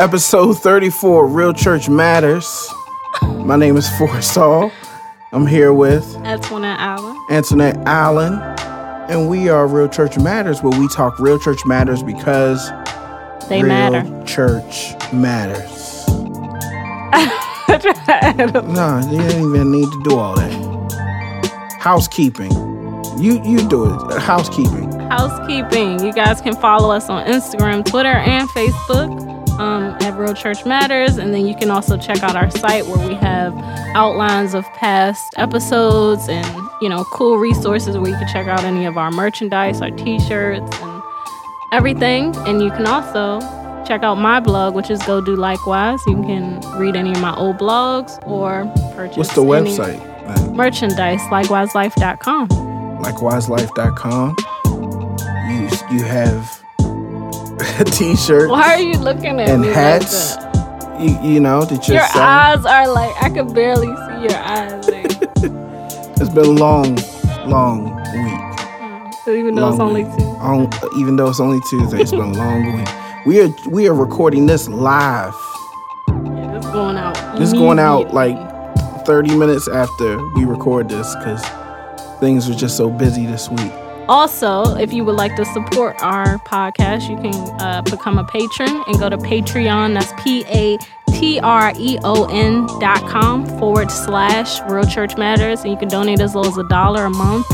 Episode 34 Real Church Matters. My name is Forrest Hall. I'm here with Antoinette Allen. Antoinette Allen, and we are Real Church Matters, where we talk Real Church Matters because They real matter. church matters. No, you didn't even need to do all that. Housekeeping. You you do it. Housekeeping. Housekeeping. You guys can follow us on Instagram, Twitter, and Facebook um, at Real Church Matters. And then you can also check out our site where we have outlines of past episodes and, you know, cool resources where you can check out any of our merchandise, our t shirts, and everything. And you can also check out my blog, which is Go Do Likewise. You can read any of my old blogs or purchase What's the website? merchandise, likewiselife.com. likewiselife.com. You you have t-shirts Why are you looking at and me hats. Like that? You, you know that you're Your eyes are like I could barely see your eyes. Like, It's been a long, long week. Mm, so even though it's only two. On, even though it's only Tuesday, it's been a long week. We are we are recording this live. Yeah, it's going out. This going out like 30 minutes after we record this because things were just so busy this week. Also, if you would like to support our podcast, you can uh, become a patron and go to Patreon. That's P A T R E O N dot com forward slash Real Church Matters. And you can donate as low as a dollar a month.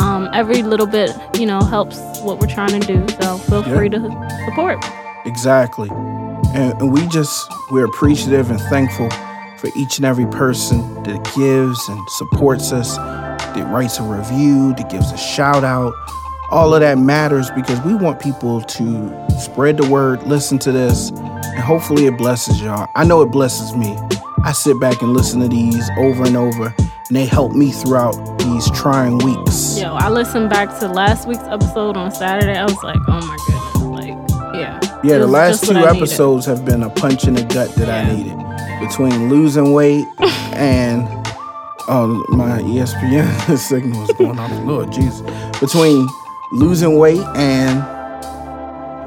Um, every little bit, you know, helps what we're trying to do. So feel Yeah. free to support. Exactly. And, and we just, we're appreciative and thankful for each and every person that gives and supports us, that writes a review, that gives a shout out. All of that matters because we want people to spread the word, listen to this, and hopefully it blesses y'all. I know it blesses me. I sit back and listen to these over and over, and they help me throughout these trying weeks. Yo, I listened back to last week's episode on Saturday. I was like, oh my goodness. Like, yeah. Yeah, the last two what I needed. episodes have been a punch in the gut that I needed. Between losing weight and oh my ESPN signal is going off. Lord Jesus. Between losing weight and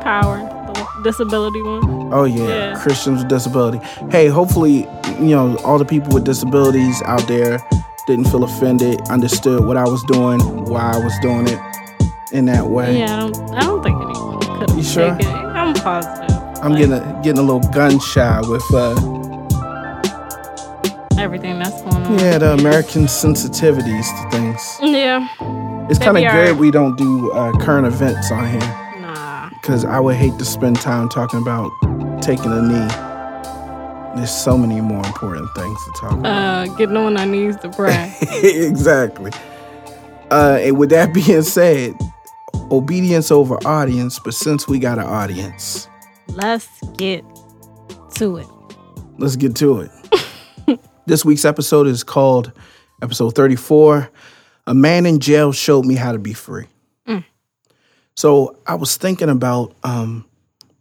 Power, the disability one. oh yeah, Yeah. Christians with disability. Hey, hopefully, you know, all the people with disabilities out there didn't feel offended, understood what I was doing, why I was doing it in that way. Yeah, I don't, I don't think anyone could You have sure? taken it. I'm positive. I'm Like, getting a, getting a little gun shy with uh everything that's going on. yeah, the American sensitivities to things. Yeah. It's kind of good we don't do uh, current events on here Nah. because I would hate to spend time talking about taking a knee. There's so many more important things to talk about. Uh, getting on our knees to pray. exactly. Uh, and with that being said, obedience over audience, but since we got an audience, Let's get to it. let's get to it. This week's episode is called episode 34 A Man in Jail Showed Me How to Be Free. So I was thinking about, um,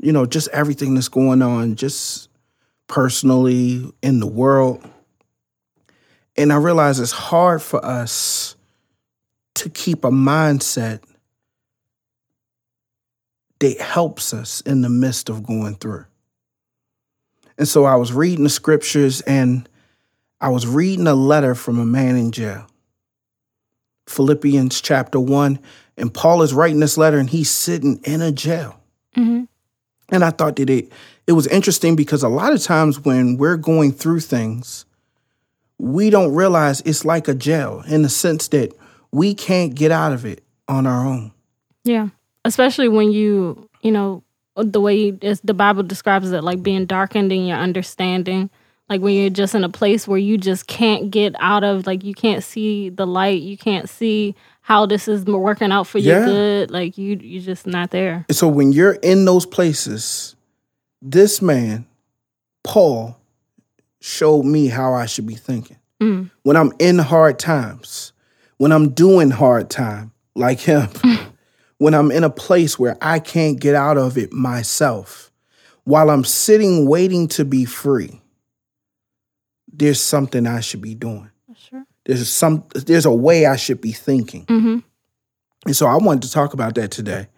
you know, just everything that's going on, just personally in the world. And I realize it's hard for us to keep a mindset that helps us in the midst of going through. And so I was reading the scriptures and I was reading a letter from a man in jail. Philippians chapter 1. And Paul is writing this letter and he's sitting in a jail. hmm And I thought that it it was interesting because a lot of times when we're going through things, we don't realize it's like a jail in the sense that we can't get out of it on our own. Yeah. Especially when you, you know, the way as the Bible describes it, like being darkened in your understanding. Like when you're just in a place where you just can't get out of, like you can't see the light, you can't see how this is working out for Yeah. your good. Like you, you're just not there. So when you're in those places, this man, Paul, showed me how I should be thinking. Mm. When I'm in hard times, when I'm doing hard time, like him, when I'm in a place where I can't get out of it myself, while I'm sitting waiting to be free, there's something I should be doing. Sure. There's some there's a way I should be thinking. Mm-hmm. And so I wanted to talk about that today.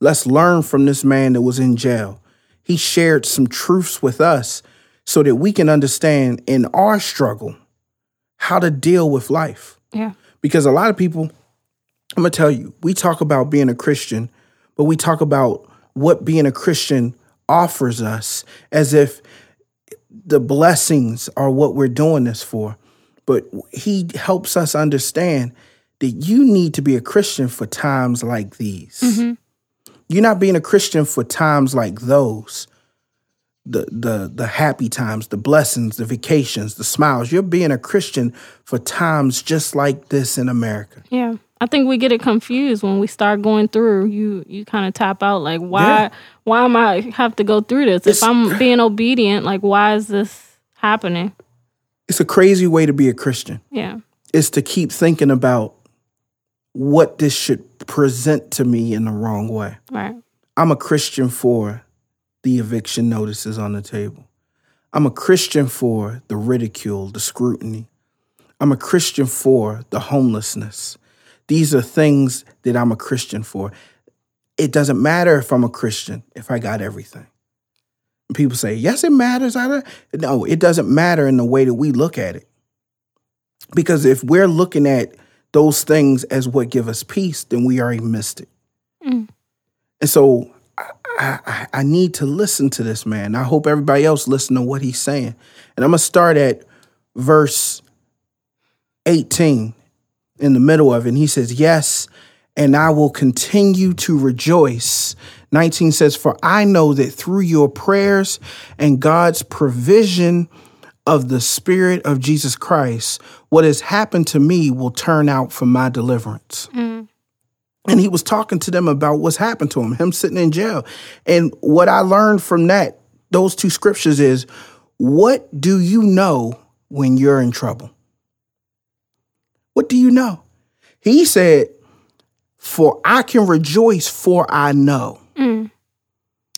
Let's learn from this man that was in jail. he shared some truths with us so that we can understand in our struggle how to deal with life. Yeah. Because a lot of people, I'm going to tell you, we talk about being a Christian, but we talk about what being a Christian offers us as if the blessings are what we're doing this for. But he helps us understand that you need to be a Christian for times like these. Mm-hmm. You're not being a Christian for times like those. The the the happy times, the blessings, the vacations, the smiles. You're being a Christian for times just like this in America. Yeah. I think we get it confused when we start going through. You you kind of tap out like why Yeah. why am I have to go through this? It's- if I'm being obedient, like why is this happening? It's a crazy way to be a Christian. Yeah. Is to keep thinking about what this should present to me in the wrong way. Right. I'm a Christian for the eviction notices on the table. I'm a Christian for the ridicule, the scrutiny. I'm a Christian for the homelessness. These are things that I'm a Christian for. It doesn't matter if I'm a Christian if I got everything. And people say, yes, it matters. I don't. No, it doesn't matter in the way that we look at it. Because if we're looking at those things as what give us peace, then we already missed it. Mm. And so I, I, I need to listen to this man. I hope everybody else listen to what he's saying. And I'm gonna start at verse 18 in the middle of it. And he says, Yes, and I will continue to rejoice. 19 says, For I know that through your prayers and God's provision of the Spirit of Jesus Christ, what has happened to me will turn out for my deliverance. Mm. And he was talking to them about what's happened to him, him sitting in jail. And what I learned from that, those two scriptures is what do you know when you're in trouble? What do you know? He said, For I can rejoice, for I know. Mm.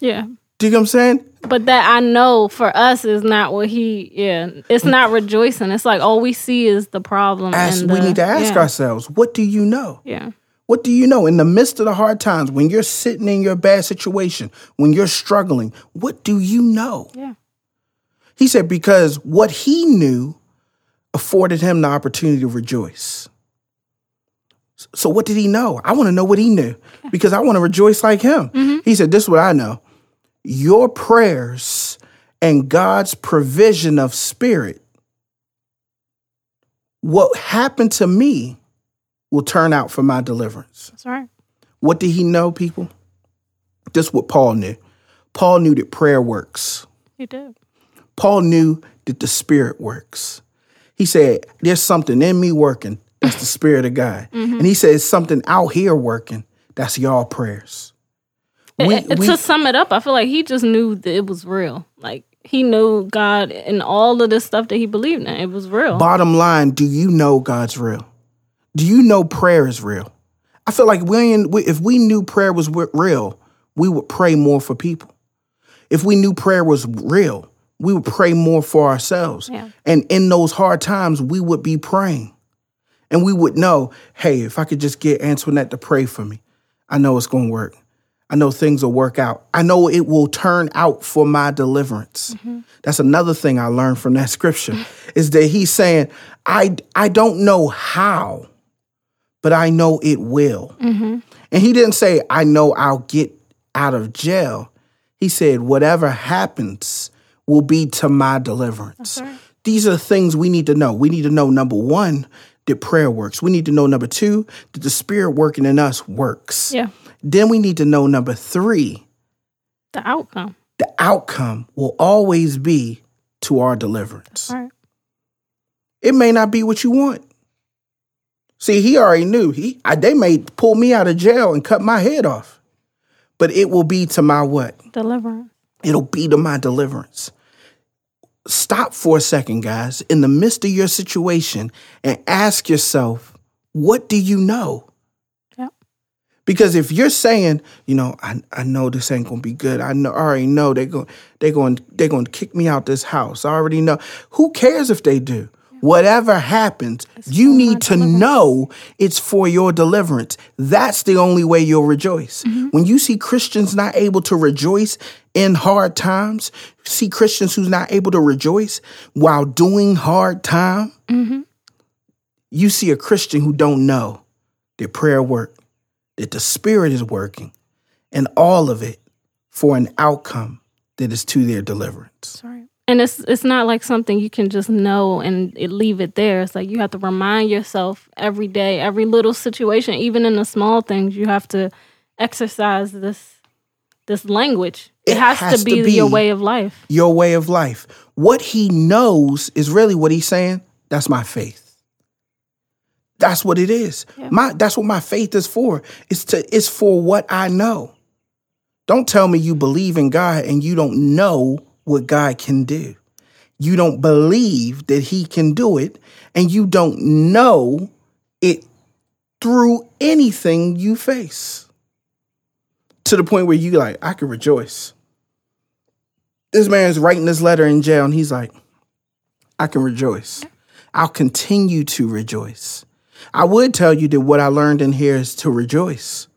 Yeah. Do you get what I'm saying? But that I know for us is not what he. Yeah, it's not rejoicing. It's like all we see is the problem. Ask, and we need to ask yeah, ourselves, what do you know? Yeah, What do you know in the midst of the hard times, when you're sitting in your bad situation, when you're struggling, what do you know? yeah, He said, because what he knew afforded him the opportunity to rejoice. So, what did he know? I want to know what he knew because I want to rejoice like him. Mm-hmm. He said, This is what I know. Your prayers and God's provision of spirit, what happened to me will turn out for my deliverance. that's right. What did he know, people? This is what Paul knew. Paul knew that prayer works. He did. Paul knew that the Spirit works. He said, There's something in me working. That's the Spirit of God. And he said, Something out here working. That's y'all prayers. We- Uh, we- to sum it up, I feel like he just knew that it was real. Like he knew God and all of this stuff that he believed in. It was real. bottom line, do you know God's real? Do you know prayer is real? I feel like we if we knew prayer was real, we would pray more for people. If we knew prayer was real, we would pray more for ourselves. Yeah. And in those hard times, we would be praying. And we would know, hey, if I could just get Antoinette to pray for me, I know it's going to work. I know things will work out. I know it will turn out for my deliverance. That's another thing I learned from that scripture is that he's saying, I, I don't know how, but I know it will. Mm-hmm. And he didn't say, I know I'll get out of jail. He said, whatever happens will be to my deliverance. Right. These are the things we need to know. We need to know number one, that prayer works. We need to know number two, that the spirit working in us works. Yeah, Then we need to know number three, the outcome. the outcome will always be to our deliverance. Right. It may not be what you want. See, he already knew. He I, they may pull me out of jail and cut my head off. But it will be to my what? Deliverance. It'll be to my deliverance. Stop for a second, guys, in the midst of your situation and ask yourself, what do you know? Yep. Because if you're saying, you know, I, I know this ain't gonna be good. I know I already know they're going they're going they're going to kick me out this house. I already know. Who cares if they do? Whatever happens, you need to know it's for your deliverance. That's the only way you'll rejoice. When you see Christians not able to rejoice in hard times, see Christians who's not able to rejoice while doing hard time, you see a Christian who don't know that prayer work, that the Spirit is working, and all of it for an outcome that is to their deliverance. Right. And it's it's not like something you can just know and it, leave it there. It's like you have to remind yourself every day, every little situation, even in the small things, you have to exercise this this language. It, It has, has to, be to be- your way of life. Your way of life. What he knows is really what he's saying. That's my faith. That's what it is. Yeah. My that's what my faith is for. It's to it's for what I know. Don't tell me you believe in God and you don't know what God can do. You don't believe that he can do it and you don't know it through anything you face. To the point where you like, I can rejoice. This man's writing this letter in jail and he's like, I can rejoice. I'll continue to rejoice. I would tell you that what I learned in here is to rejoice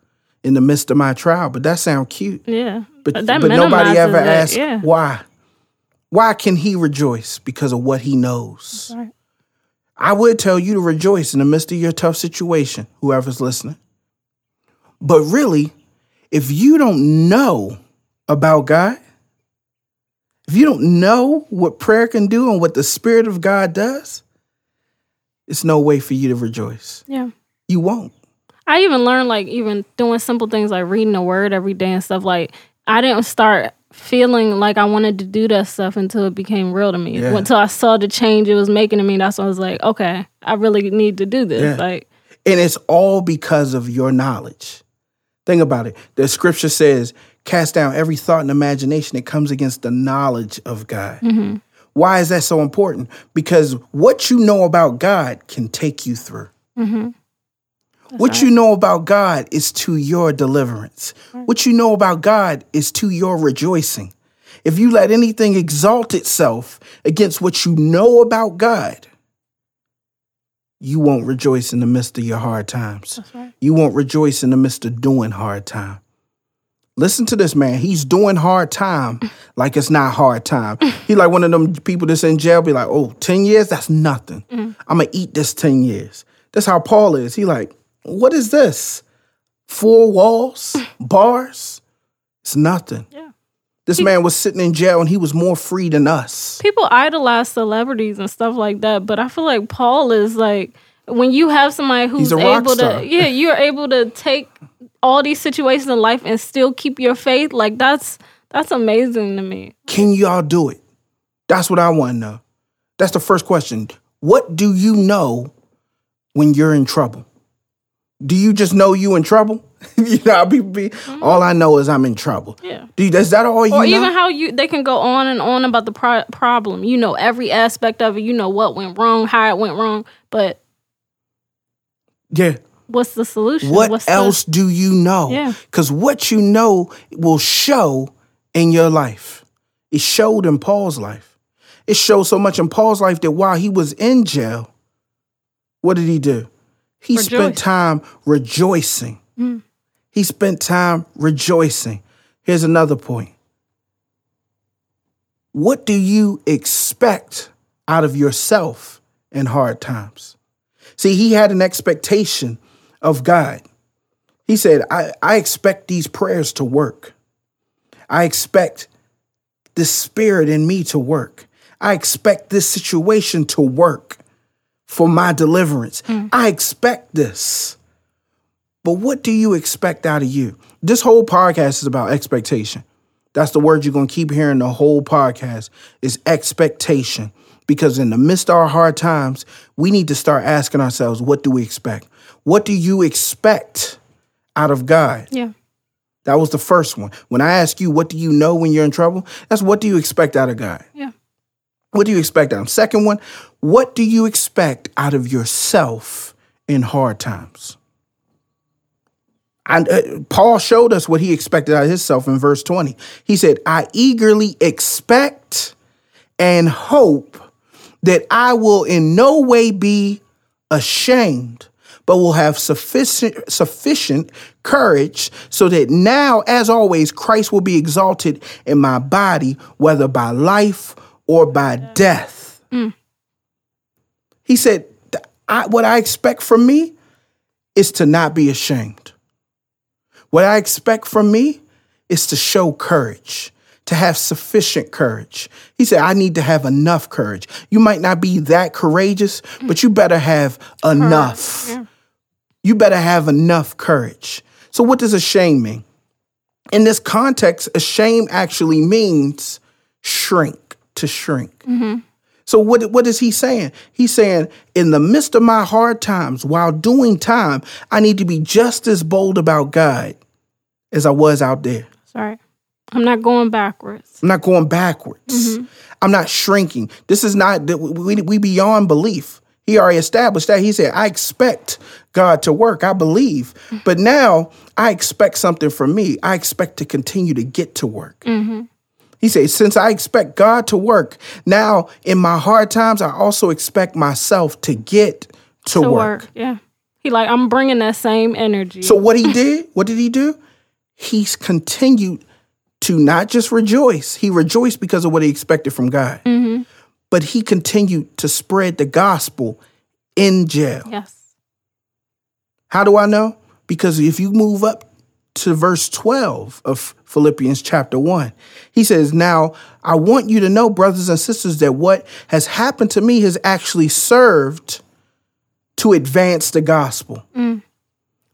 in the midst of my trial, but that sounds cute. Yeah. But, But but nobody ever asks yeah. why. Why can he rejoice? Because of what he knows. Right. I would tell you to rejoice in the midst of your tough situation, whoever's listening. But really, if you don't know about God, if you don't know what prayer can do and what the Spirit of God does, it's no way for you to rejoice. Yeah. You won't. I even learned like even doing simple things like reading the word every day and stuff like I didn't start feeling like I wanted to do that stuff until it became real to me. Yeah. Until I saw the change it was making to me. That's when I was like, okay, I really need to do this. Yeah. Like And it's all because of your knowledge. Think about it. The scripture says, cast down every thought and imagination that comes against the knowledge of God. Mm-hmm. Why is that so important? Because what you know about God can take you through. Mm-hmm. What you know about God is to your deliverance. What you know about God is to your rejoicing. If you let anything exalt itself against what you know about God, you won't rejoice in the midst of your hard times. Right. You won't rejoice in the midst of doing hard time. Listen to this man. He's doing hard time like it's not hard time. He like one of them people that's in jail be like, oh, 10 years? That's nothing. Mm. I'm going to eat this 10 years. That's how Paul is. He like, what is this? Four walls? Bars? It's nothing. Yeah. This man was sitting in jail and he was more free than us. people idolize celebrities and stuff like that, but I feel like Paul is like when you have somebody who's able star. to yeah, you're able to take all these situations in life and still keep your faith, like that's that's amazing to me. Can y'all do it? That's what I want to know. That's the first question. What do you know when you're in trouble? Do you just know you in trouble? you know, people be. Mm-hmm. All I know is I'm in trouble. Yeah. Do you, is that all you Or know? even how you they can go on and on about the pro- problem. You know every aspect of it. You know what went wrong, how it went wrong, but yeah. what's the solution? What what's the- else do you know? Yeah. Because what you know will show in your life. It showed in Paul's life. It showed so much in Paul's life that while he was in jail, what did he do? He spent time rejoicing. Mm. He spent time rejoicing. Here's another point. What do you expect out of yourself in hard times? See, he had an expectation of God. He said, I, I expect these prayers to work. I expect the spirit in me to work. I expect this situation to work for my deliverance. Mm. I expect this. But what do you expect out of you? This whole podcast is about expectation. That's the word you're going to keep hearing the whole podcast is expectation. Because in the midst of our hard times, we need to start asking ourselves, what do we expect? What do you expect out of God? Yeah. That was the first one. When I ask you, what do you know when you're in trouble? That's what do you expect out of God? Yeah. What do you expect out? Second one, what do you expect out of yourself in hard times? And uh, Paul showed us what he expected out of himself in verse 20. He said, I eagerly expect and hope that I will in no way be ashamed, but will have sufficient sufficient courage so that now as always Christ will be exalted in my body whether by life or by death. Mm. He said I, what I expect from me is to not be ashamed. What I expect from me is to show courage, to have sufficient courage. He said, I need to have enough courage. You might not be that courageous, mm. but you better have enough. Yeah. You better have enough courage. So, what does a shame mean? In this context, a shame actually means shrink, to shrink. So what what is he saying? He's saying in the midst of my hard times, while doing time, I need to be just as bold about God as I was out there. Sorry. I'm not going backwards. I'm not going backwards. Mm-hmm. I'm not shrinking. This is not that we, we beyond belief. He already established that. He said, I expect God to work. I believe. But now I expect something from me. I expect to continue to get to work. Mm-hmm. He says, since I expect God to work, now in my hard times, I also expect myself to get to, To work. work. Yeah. He like, I'm bringing that same energy. So what he did, what did he do? He's continued to not just rejoice. He rejoiced because of what he expected from God. Mm-hmm. But he continued to spread the gospel in jail. yes. How do I know? Because if you move up to verse 12 of Philippians chapter 1, he says, Now I want you to know, brothers and sisters, that what has happened to me has actually served to advance the gospel. Mm.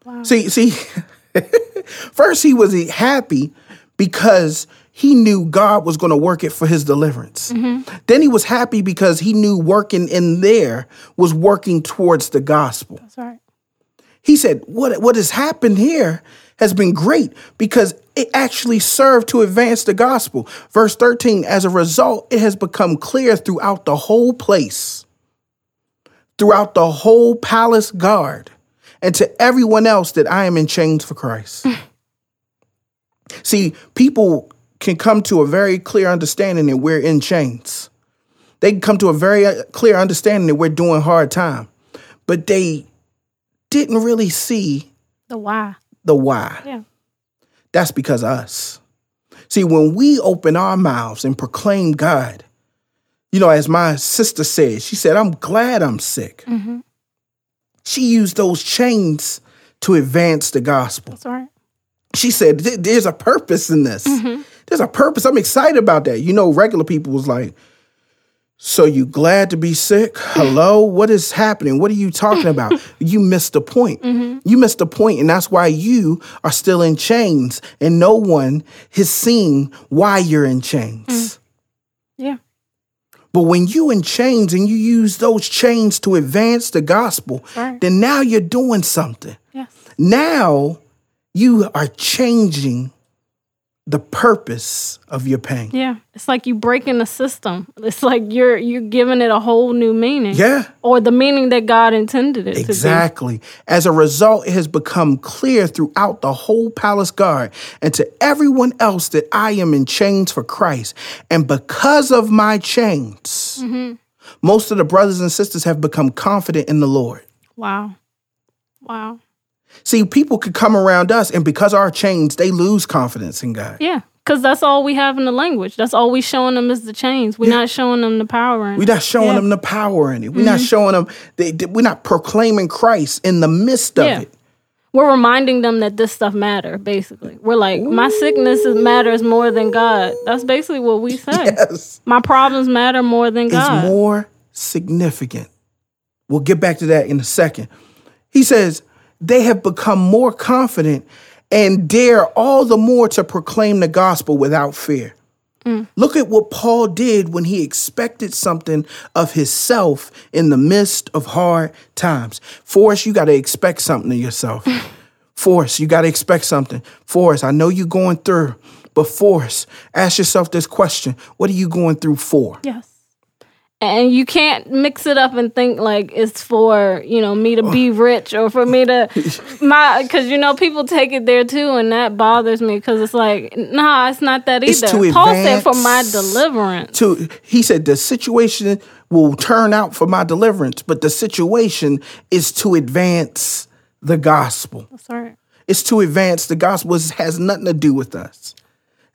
Wow. See, see, first he was happy because he knew God was going to work it for his deliverance. Mm-hmm. Then he was happy because he knew working in there was working towards the gospel. That's right. He said, "What what has happened here has been great because it actually served to advance the gospel." Verse 13, as a result, it has become clear throughout the whole place, throughout the whole palace guard, and to everyone else that I am in chains for Christ. See, people can come to a very clear understanding that we're in chains. They can come to a very uh, clear understanding that we're doing hard time, but they didn't really see The why. The why. Yeah. That's because of us. See, when we open our mouths and proclaim God, you know, as my sister said, she said, I'm glad I'm sick. Mm-hmm. She used those chains to advance the gospel. That's right. She said, There's a purpose in this. Mm-hmm. There's a purpose. I'm excited about that. You know, regular people was like, So you glad to be sick? Hello? What is happening? What are you talking about? you missed the point. Mm-hmm. You missed the point, and that's why you are still in chains, and no one has seen why you're in chains. Mm. Yeah. But when you in chains and you use those chains to advance the gospel, Right. then now you're doing something. Yes. Now you are changing the purpose of your pain. Yeah. It's like you breaking the system. It's like you're you're giving it a whole new meaning. Yeah, Or the meaning that God intended it exactly. As a result, it has become clear throughout the whole palace guard and to everyone else that I am in chains for Christ. And because of my chains, mm-hmm. most of the brothers and sisters have become confident in the Lord. Wow. Wow. See, people could come around us, and because our chains, they lose confidence in God. Yeah. Because that's all we have in the language. That's all we showing them is the chains. We're not showing them the power. In We're not showing Yeah. them the power in it. We're not mm-hmm. showing them. They, they- we're not proclaiming Christ in the midst of Yeah. it. We're reminding them that this stuff matter. Basically, we're like, my sickness matters more than God. That's basically what we say. Yes, My problems matter more than it's God. more significant. We'll get back to that in a second. He says they have become more confident and dare all the more to proclaim the gospel without fear. Mm. Look at what Paul did when he expected something of himself in the midst of hard times. Forrest, you got to expect something of yourself. Forrest, you got to expect something. Forrest, I know you're going through, but Forrest, ask yourself this question What are you going through for? Yes. And you can't mix it up and think like it's for you know me to be rich or for me to my because you know people take it there too and that bothers me because it's like nah it's not that It's either to paul said for my deliverance To he said the situation will turn out for my deliverance, but the situation is to advance the gospel. that's right It's to advance the gospel. It has nothing to do with us.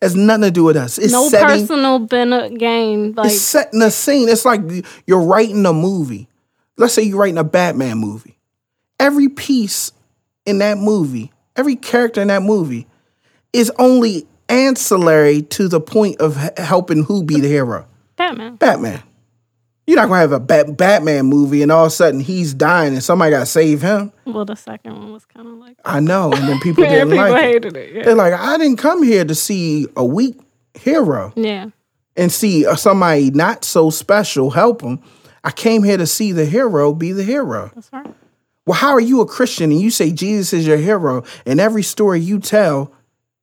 Has nothing to do with us. It's no setting personal ben- gain like it's setting a scene. It's like you're writing a movie. Let's say you're writing a Batman movie. Every piece in that movie, every character in that movie is only ancillary to the point of helping who be the hero? batman Batman. You're not gonna have a Bat- Batman movie and all of a sudden he's dying and somebody gotta save him. well the second one was kind of like I know, and then people didn't people like it. hated it yeah. They're like, I didn't come here to see a weak hero. yeah and see uh, somebody not so special help them. I came here to see the hero be the hero. that's right Well, how are you a Christian and you say Jesus is your hero, and every story you tell,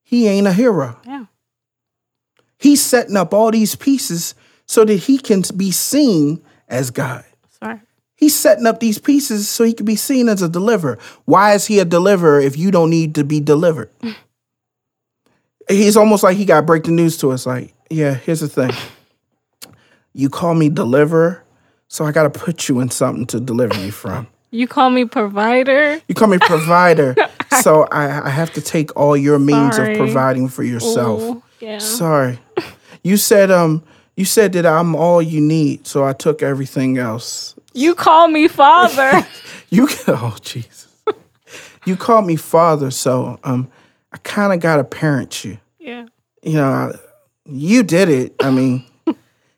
he ain't a hero? yeah He's setting up all these pieces so that he can be seen as God. right He's setting up these pieces so he can be seen as a deliverer. Why is he a deliverer if you don't need to be delivered? He's almost like he got to break the news to us. Like, yeah, here's the thing. You call me deliverer, so I got to put you in something to deliver you from. you call me provider You call me provider, so I, I have to take all your means Sorry. of providing for yourself. Ooh, yeah Sorry. You said um you said that I'm all you need, so I took everything else. you call me father You oh Jesus. You called me father, so um I kind of got to parent you. yeah You know, I, you did it. I mean,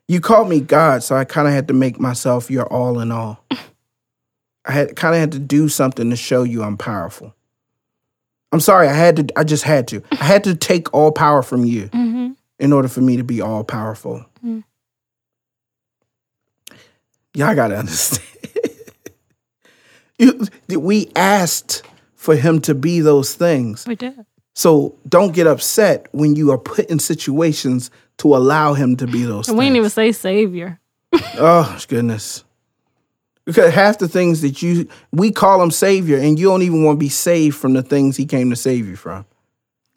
you called me God, so I kind of had to make myself your all in all. I had kind of had to do something to show you I'm powerful. I'm sorry, I had to I just had to. I had to take all power from you mm-hmm. in order for me to be all powerful. Mm. Y'all gotta understand. You- we asked for him to be those things. we did So don't get upset when you are put in situations to allow him to be those and we didn't even say savior oh goodness. Because half the things that you we call him savior and you don't even want to be saved from the things he came to save you from.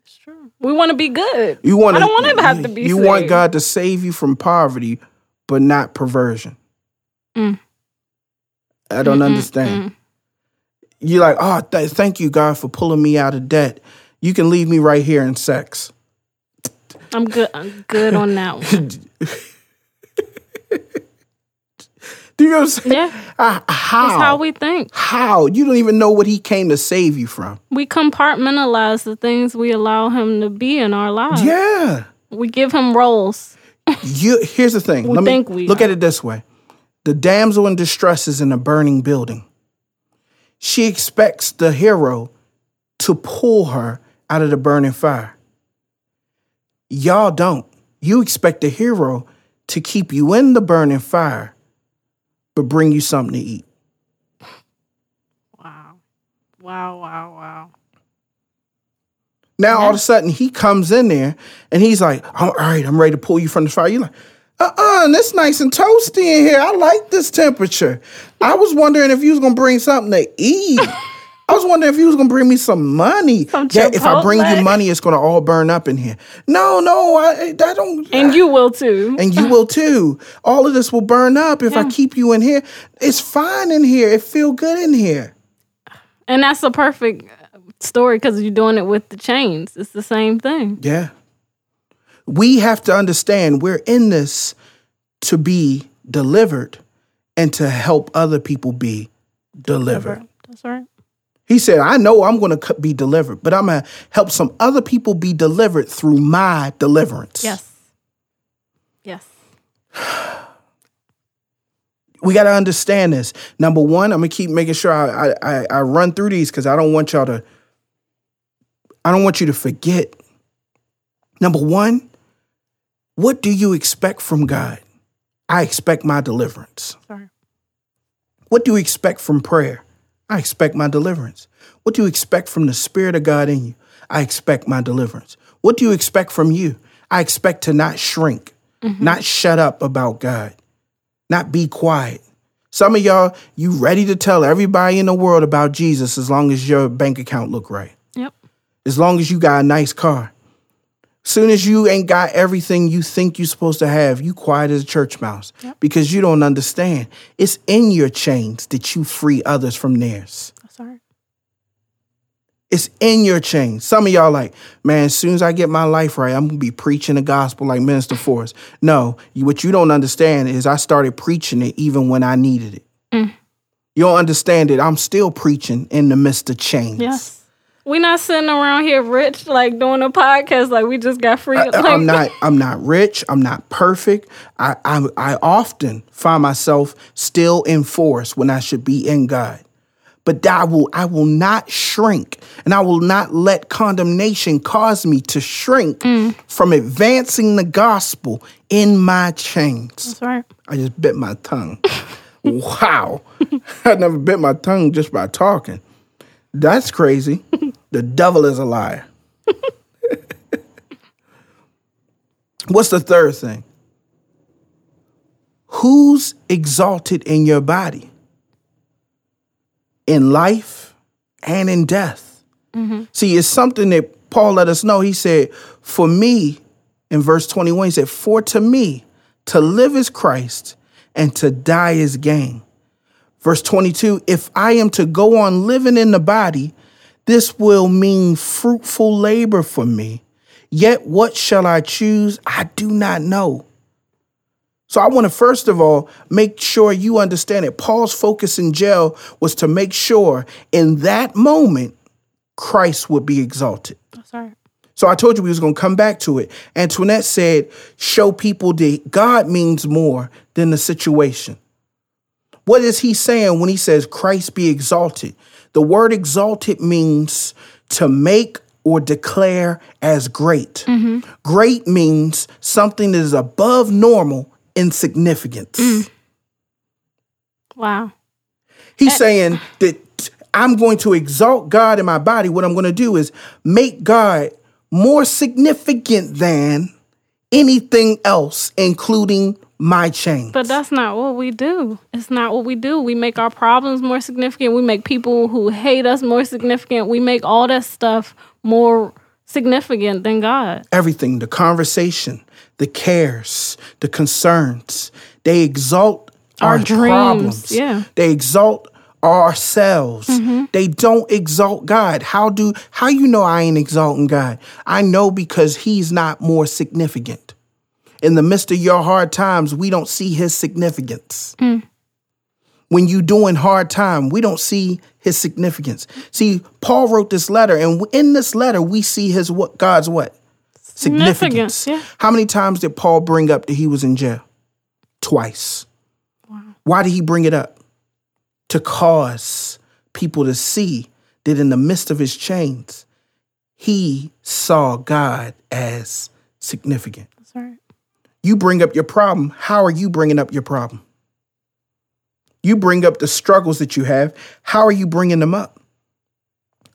it's true we want to be good You want I don't want him to have to be You want. God to save you from poverty, but not perversion. Mm. I don't Mm-mm, understand. mm. You're like, oh, th- thank you, God, for pulling me out of debt. You can leave me right here in sex. i'm good i'm good on that one Do you know what I'm saying? yeah Ah, how? that's how we think How? You don't even know what he came to save you from. we compartmentalize the things we allow him to be in our lives Yeah. we give him roles You here's the thing. We Let think we look are. at it this way. The damsel in distress is in a burning building. She expects the hero to pull her out of the burning fire. Y'all don't. You expect the hero to keep you in the burning fire, but bring you something to eat. wow wow wow wow Now all of a sudden he comes in there and he's like, "All right, I'm ready to pull you from the fire." You're like, "Uh-uh, it's nice and toasty in here. I like this temperature." I was wondering if you was gonna bring something to eat. I was wondering if you was gonna bring me some money. Some yeah, if I bring you money, it's gonna all burn up in here. No, no, I, I don't. and you will too and you will too. All of this will burn up if I keep you in here. It's fine in here. It feel good in here. And that's the perfect story because you're doing it with the chains. It's the same thing. Yeah. We have to understand we're in this to be delivered and to help other people be delivered. That's right. He said, I know I'm going to be delivered, but I'm going to help some other people be delivered through my deliverance. Yes. Yes. We got to understand this. Number one, I'm going to keep making sure I, I, I, I run through these because I don't want y'all to, I don't want you to forget. Number one, what do you expect from God? I expect my deliverance. Sorry. What do you expect from prayer? I expect my deliverance. What do you expect from the Spirit of God in you? I expect my deliverance. What do you expect from you? I expect to not shrink, mm-hmm. not shut up about God. not be quiet. Some of y'all, you ready to tell everybody in the world about Jesus as long as your bank account look right. Yep. As long as you got a nice car. Soon as you ain't got everything you think you're supposed to have, you quiet as a church mouse Yep. because you don't understand. It's in your chains that you free others from theirs. That's all right. It's in your chains. Some of y'all like, man, as soon as I get my life right, I'm gonna be preaching the gospel like Minister Forrest. No, what you don't understand is I started preaching it even when I needed it. Mm. You don't understand it. I'm still preaching in the midst of chains. Yes. We not sitting around here rich, like doing a podcast, like we just got free. I- like, I'm not. I'm not rich. I'm not perfect. I, I I often find myself still in force when I should be in God. But I will. I will not shrink, and I will not let condemnation cause me to shrink mm. from advancing the gospel in my chains. That's right. I just bit my tongue. wow, I never bit my tongue just by talking. That's crazy. the devil is a liar. What's the third thing? Who's exalted in your body? In life and in death. Mm-hmm. See, it's something that Paul let us know. He said, For me, in verse 21, he said, For to me, to live is Christ and to die is gain. Verse 22, if I am to go on living in the body, this will mean fruitful labor for me. Yet what shall I choose? I do not know. So I want to first of all make sure you understand it. Paul's focus in jail was to make sure in that moment Christ would be exalted. That's right. So I told you we was going to come back to it. Antoinette said, show people that God means more than the situation. What is he saying when he says Christ be exalted? The word exalted means to make or declare as great. Great means something that is above normal in significance. Mm. Wow. He's eh. saying that I'm going to exalt God in my body. What I'm going to do is make God more significant than anything else, including my chains. But that's not what we do. It's not what we do. We make our problems more significant. We make people who hate us more significant. We make all that stuff more significant than God. Everything, the conversation, the cares, the concerns, they exalt our, Our dreams, problems. yeah. They exalt ourselves. Mm-hmm. They don't exalt God. How do how you know I ain't exalting God? I know because he's not more significant. In the midst of your hard times, we don't see his significance. When you doing hard time, we don't see his significance. See, Paul wrote this letter, and in this letter, we see his what God's what? Significance. Significance, yeah. How many times did Paul bring up that he was in jail? Twice. Wow. Why did he bring it up? To cause people to see that in the midst of his chains, he saw God as significant. You bring up your problem. How are you bringing up your problem? You bring up the struggles that you have. How are you bringing them up?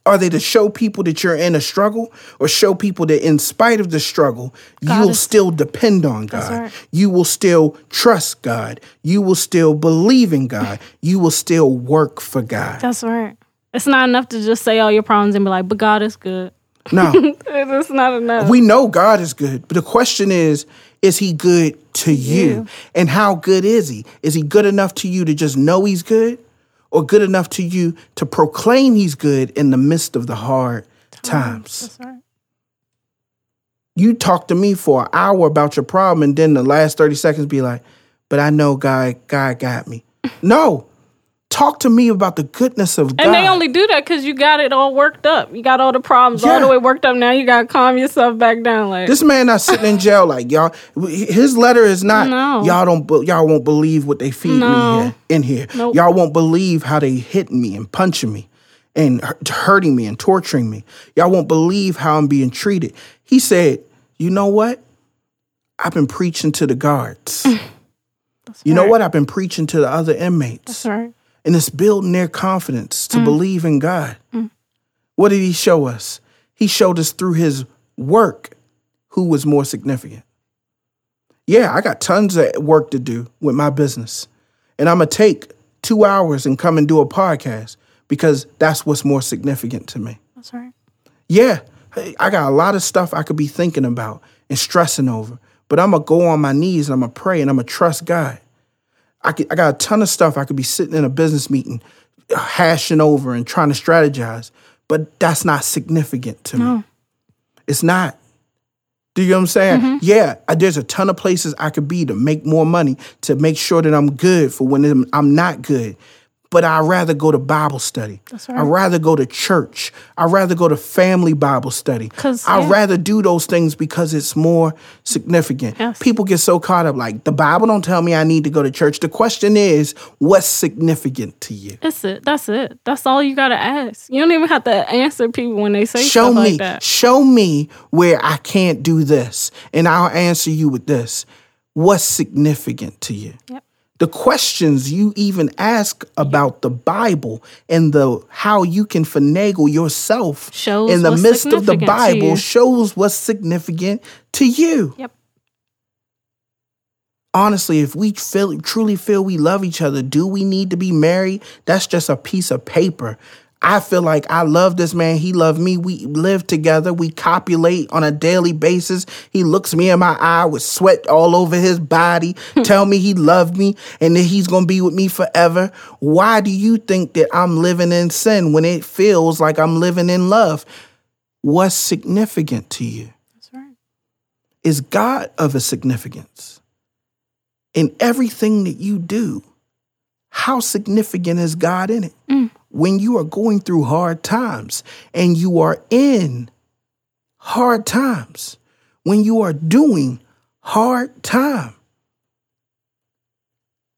Are they to show people that you're in a struggle or show people that in spite of the struggle, God you'll is- still depend on God? right. You will still trust God. You will still believe in God. You will still work for God. That's right. It's not enough to just say all your problems and be like, but God is good. No, It's not enough. we know God is good, but the question is, is he good to you? You. And how good is he? Is he good enough to you to just know he's good? Or good enough to you to proclaim he's good in the midst of the hard times? That's right. You talk to me for an hour about your problem and then the last 30 seconds be like, but I know God, God got me. No. Talk to me about the goodness of God. And they only do that because you got it all worked up. You got all the problems all the way worked up. Now you got to calm yourself back down. Like, This man not sitting in jail like y'all. His letter is not No. y'all don't y'all won't believe what they feed No. me here in here. Nope. Y'all won't believe how they hitting me and punching me and hurting me and torturing me. Y'all won't believe how I'm being treated. He said, "You know what? I've been preaching to the guards. you know what? I've been preaching to the other inmates." that's right. And it's building their confidence Mm. to believe in God. What did he show us? He showed us through his work who was more significant. Yeah, I got tons of work to do with my business. And I'm going to take two hours and come and do a podcast because that's what's more significant to me. That's right. Yeah, I got a lot of stuff I could be thinking about and stressing over, but I'm going to go on my knees and I'm going to pray and I'm going to trust God. I, could, I got a ton of stuff I could be sitting in a business meeting uh, hashing over and trying to strategize, but that's not significant to me. It's not. Do you know what I'm saying? Mm-hmm. Yeah, I- there's a ton of places I could be to make more money, to make sure that I'm good for when I'm not good. But I'd rather go to Bible study. That's right. I'd rather go to church. I'd rather go to family Bible study. 'Cause, I'd rather do those things because it's more significant. Yes. People get so caught up like the Bible don't tell me I need to go to church. The question is, what's significant to you? That's it. That's it. That's all you gotta ask. You don't even have to answer people when they say show stuff me like that. show me where i can't do this and i'll answer you with this what's significant to you Yep. The questions you even ask about the bible and the how you can finagle yourself Shows in the midst of the bible shows what's significant to you. Yep. honestly if we feel truly feel we love each other do we need to be married? That's just a piece of paper i feel like i love this man he loved me we live together we copulate on a daily basis he looks me in my eye with sweat all over his body tell me he loved me and that he's gonna be with me forever why do you think that i'm living in sin when it feels like i'm living in love what's significant to you That's right. is God of a significance? In everything that you do, how significant is God in it? Mm. When you are going through hard times and you are in hard times, when you are doing hard time,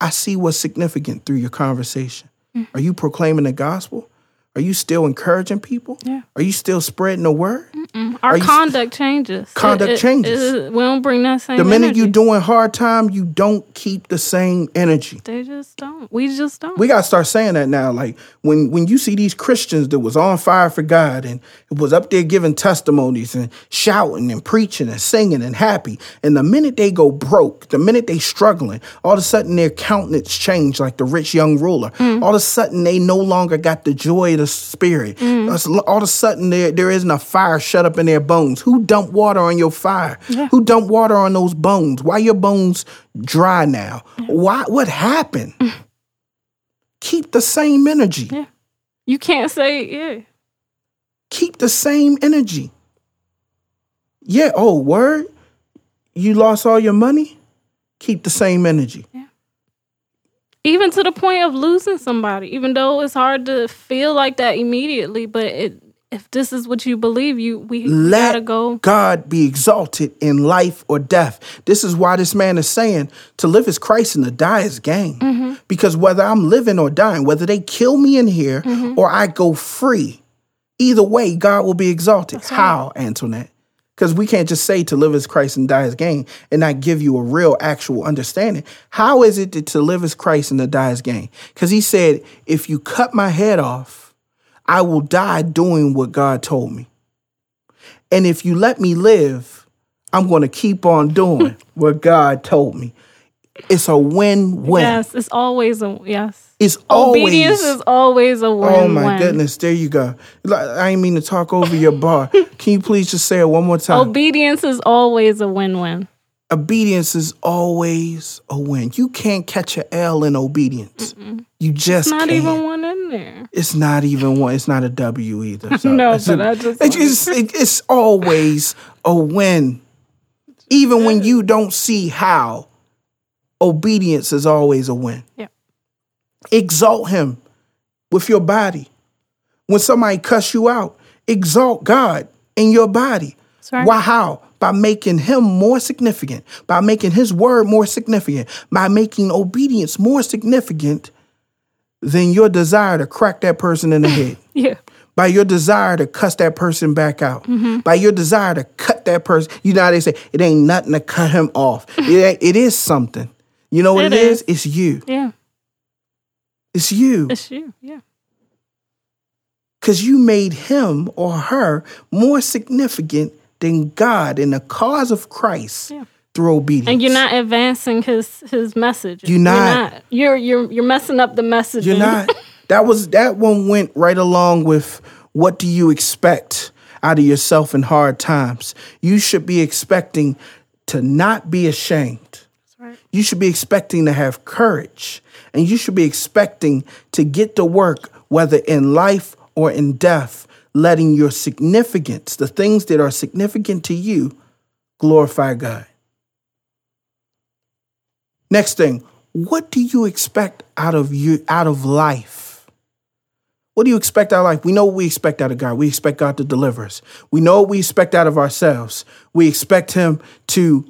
I see what's significant through your conversation. Mm. Are you proclaiming the gospel? Are you still encouraging people? Yeah. Are you still spreading the word? Mm. Our conduct changes. Conduct changes. we don't bring that same. The minute energy. you doing hard time, you don't keep the same energy. they just don't. We just don't. We gotta start saying that now. Like when when you see these Christians that was on fire for God and was up there giving testimonies and shouting and preaching and singing and happy, and the minute they go broke, the minute they struggling, all of a sudden their countenance change like the rich young ruler. All of a sudden they no longer got the joy the spirit. Mm. All of a sudden there there isn't a fire shut up in their bones. Who dumped water on your fire? Who dumped water on those bones? Why your bones dry now? Why what happened? Mm. Keep the same energy. yeah. You can't say yeah. Keep the same energy. Yeah, oh, word? You lost all your money? Keep the same energy. Even to the point of losing somebody, even though it's hard to feel like that immediately, but it if this is what you believe, you we Let gotta go. God be exalted in life or death. This is why this man is saying to live is Christ and to die is gain. Mm-hmm. Because whether I'm living or dying, whether they kill me in here Mm-hmm. or I go free, either way, God will be exalted. How, Antoinette? Because we can't just say to live as Christ and die as gain and not give you a real actual understanding. How is it that to live as Christ and to die as gain? Because he said, if you cut my head off, I will die doing what God told me. And if you let me live, I'm going to keep on doing what God told me. It's a win-win. Yes, it's always a yes. It's always Obedience is always a win. Oh my goodness, there you go. I ain't mean to talk over your bar. Can you please just say it one more time? Obedience is always a win-win. obedience is always a win. You can't catch a L in obedience. You just It's not can't. even one in there. It's not even one. It's not a W either. So No, it's but a- I just it's, it- it's always a win, even when you don't see how. Obedience is always a win. Yeah. Exalt Him with your body. When somebody cuss you out, exalt God in your body. Right. Why? How? By making Him more significant, by making His word more significant, by making obedience more significant than your desire to crack that person in the head, Yeah. by your desire to cuss that person back out, Mm-hmm. by your desire to cut that person. You know how they say it ain't nothing to cut him off. It, it is something. You know what It it is? is. It's you. Yeah. It's you. It's you. Yeah. Because you made him or her more significant than God in the cause of Christ. Yeah. through obedience. And you're not advancing his his message. You're not. You're you're you're messing up the message. You're not. That was that one went right along with what do you expect out of yourself in hard times? You should be expecting to not be ashamed. You should be expecting to have courage. And you should be expecting to get to work, whether in life or in death, letting your significance, the things that are significant to you, glorify God. Next thing, what do you expect out of you out of life? What do you expect out of life? We know what we expect out of God. We expect God to deliver us. We know what we expect out of ourselves. We expect Him to,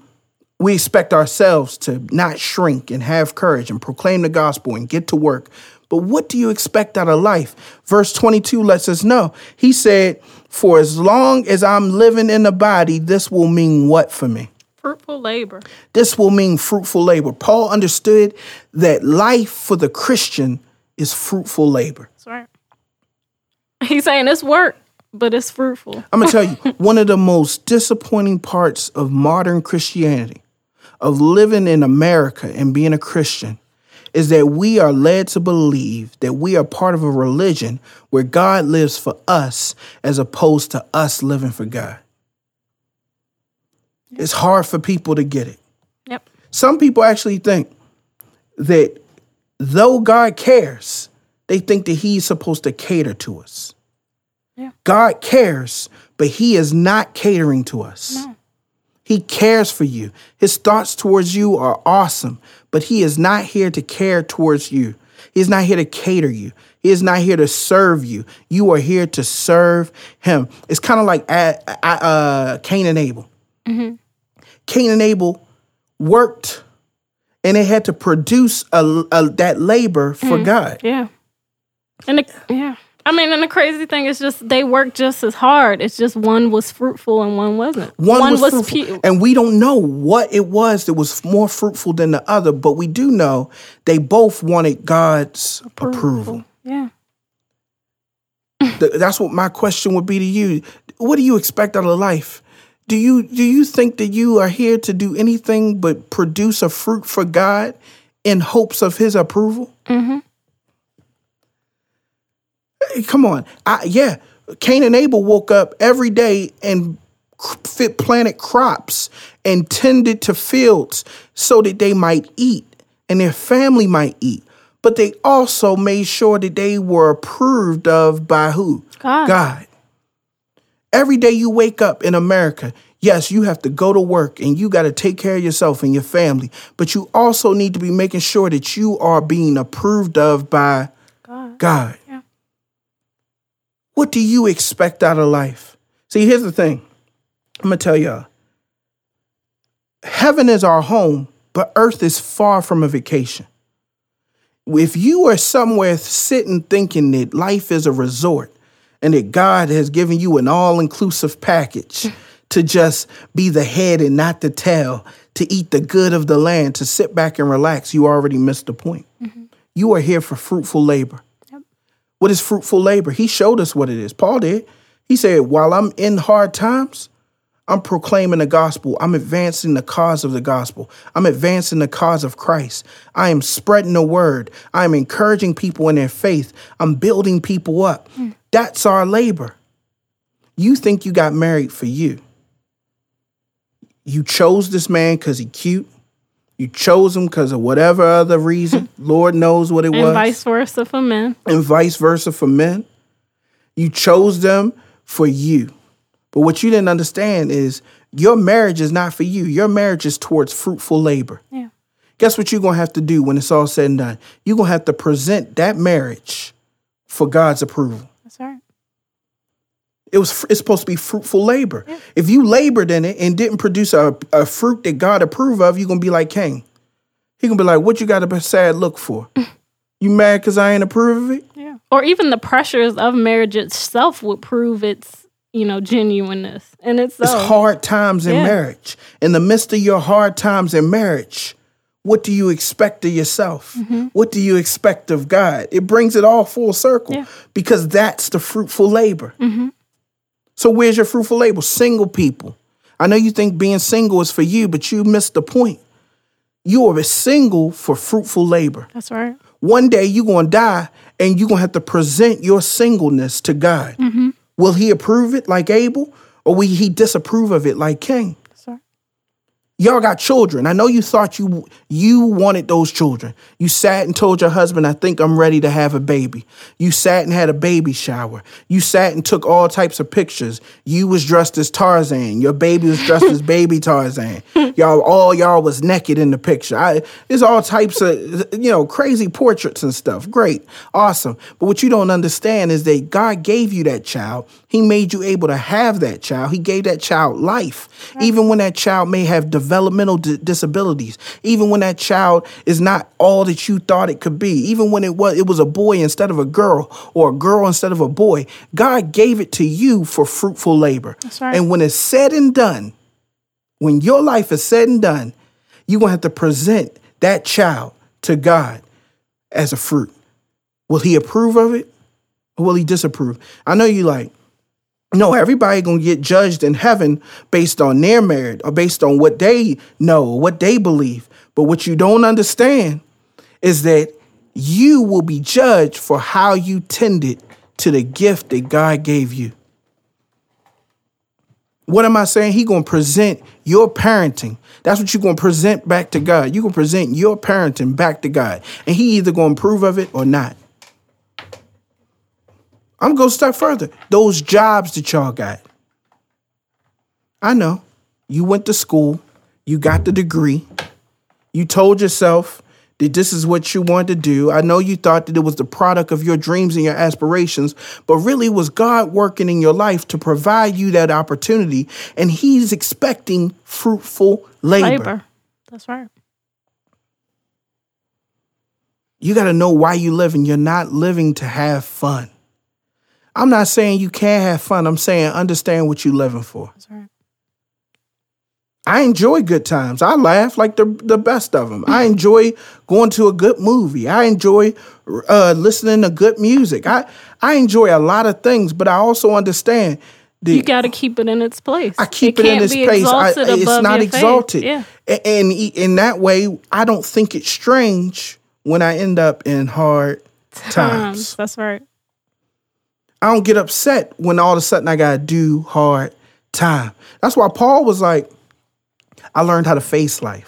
we expect ourselves to not shrink and have courage and proclaim the gospel and get to work. But what do you expect out of life? Verse 22 lets us know. He said, For as long as I'm living in the body, this will mean what for me? Fruitful labor. This will mean fruitful labor. Paul understood that life for the Christian is fruitful labor. That's right. He's saying it's work, but it's fruitful. I'm going to tell you, one of the most disappointing parts of modern Christianity, of living in America and being a Christian, is that we are led to believe that we are part of a religion where God lives for us as opposed to us living for God. It's hard for people to get it. Yep. Some people actually think that though God cares, they think that He's supposed to cater to us. Yeah. God cares, but He is not catering to us. No. He cares for you. His thoughts towards you are awesome, but He is not here to care towards you. He is not here to cater you. He is not here to serve you. You are here to serve Him. It's kind of like uh, uh, Cain and Abel. Cain and Abel worked and they had to produce a, a- that labor for God. Yeah. And the, yeah. I mean, and the crazy thing is just they worked just as hard. It's just one was fruitful and one wasn't. One, was, fruitful, pu- and we don't know what it was that was more fruitful than the other, but we do know they both wanted God's approval. Yeah. Th- That's what my question would be to you. What do you expect out of life? Do you do you think that you are here to do anything but produce a fruit for God in hopes of His approval? Mm-hmm. Come on, I, yeah. Cain and Abel woke up every day and fit planted crops and tended to fields so that they might eat and their family might eat. But they also made sure that they were approved of by who? God. God. Every day you wake up in America, yes, you have to go to work and you got to take care of yourself and your family, but you also need to be making sure that you are being approved of by God. God. What do you expect out of life? See, here's the thing. I'm going to tell y'all. Heaven is our home, but earth is far from a vacation. If you are somewhere sitting thinking that life is a resort and that God has given you an all inclusive package to just be the head and not the tail, to eat the good of the land, to sit back and relax, you already missed the point. Mm-hmm. You are here for fruitful labor. What is fruitful labor? He showed us what it is. Paul did. He said, While I'm in hard times, I'm proclaiming the gospel. I'm advancing the cause of the gospel. I'm advancing the cause of Christ. I am spreading the word. I am encouraging people in their faith. I'm building people up. Hmm. That's our labor. You think you got married for you. You chose this man because he cute. You chose them because of whatever other reason. Lord knows what it And was And vice versa for men. and vice versa for men. You chose them for you. But what you didn't understand is your marriage is not for you. Your marriage is towards fruitful labor. Yeah. Guess what you're going to have to do when it's all said and done? You're going to have to present that marriage for God's approval. It was it's supposed to be fruitful labor. If you labored in it and didn't produce a, a fruit that God approve of, you're gonna be like Cain. He gonna be like, "What you got a sad look for? you mad because I ain't approve of it?" Yeah. Or even the pressures of marriage itself would prove its, you know, genuineness. And it's so. It's hard times in Yeah. marriage. In the midst of your hard times in marriage, what do you expect of yourself? Mm-hmm. What do you expect of God? It brings it all full circle Yeah. because that's the fruitful labor. Mm-hmm. So, where's your fruitful labor? Single people. I know you think being single is for you, but you missed the point. You are single for fruitful labor. That's right. One day you're going to die and you're going to have to present your singleness to God. Mm-hmm. Will he approve it like Abel or will he disapprove of it like Cain? Right. Y'all got children. I know you thought you you wanted those children. You sat and told your husband, "I think I'm ready to have a baby." You sat and had a baby shower. You sat and took all types of pictures. You was dressed as Tarzan. Your baby was dressed as baby Tarzan. Y'all all y'all was naked in the picture. I, there's all types of you know crazy portraits and stuff. Great, awesome. But what you don't understand is that God gave you that child. He made you able to have that child. He gave that child life, even when that child may have developmental di- disabilities, even when that child is not all that you thought it could be, even when it was it was a boy instead of a girl or a girl instead of a boy. God gave it to you for fruitful labor. That's right. And when it's said and done, when your life is said and done, you're gonna have to present that child to God as a fruit. Will he approve of it or will he disapprove? I know you like, no, everybody gonna get judged in heaven based on their merit or based on what they know, what they believe. But what you don't understand is that you will be judged for how you tended to the gift that God gave you. What am I saying? He gonna present your parenting. That's what you're gonna present back to God. You're gonna present your parenting back to God. And he either gonna approve of it or not. I'm gonna go a step further. Those jobs that y'all got. I know. You went to school, you got the degree, you told yourself that this is what you wanted to do. I know you thought that it was the product of your dreams and your aspirations, but really was God working in your life to provide you that opportunity, and He's expecting fruitful labor. Labor. That's right. You got to know why you live, and You're not living to have fun. I'm not saying you can't have fun. I'm saying understand what you're living for. That's right. I enjoy good times. I laugh like the the best of them. I enjoy going to a good movie. I enjoy uh, listening to good music. I I enjoy a lot of things, but I also understand that You got to keep it in its place. I keep it, in its place. I, it's not faith. exalted, Yeah. And in that way, I don't think it's strange when I end up in hard times. Times. That's right. I don't get upset when all of a sudden I gotta do hard time. That's why Paul was like, I learned how to face life.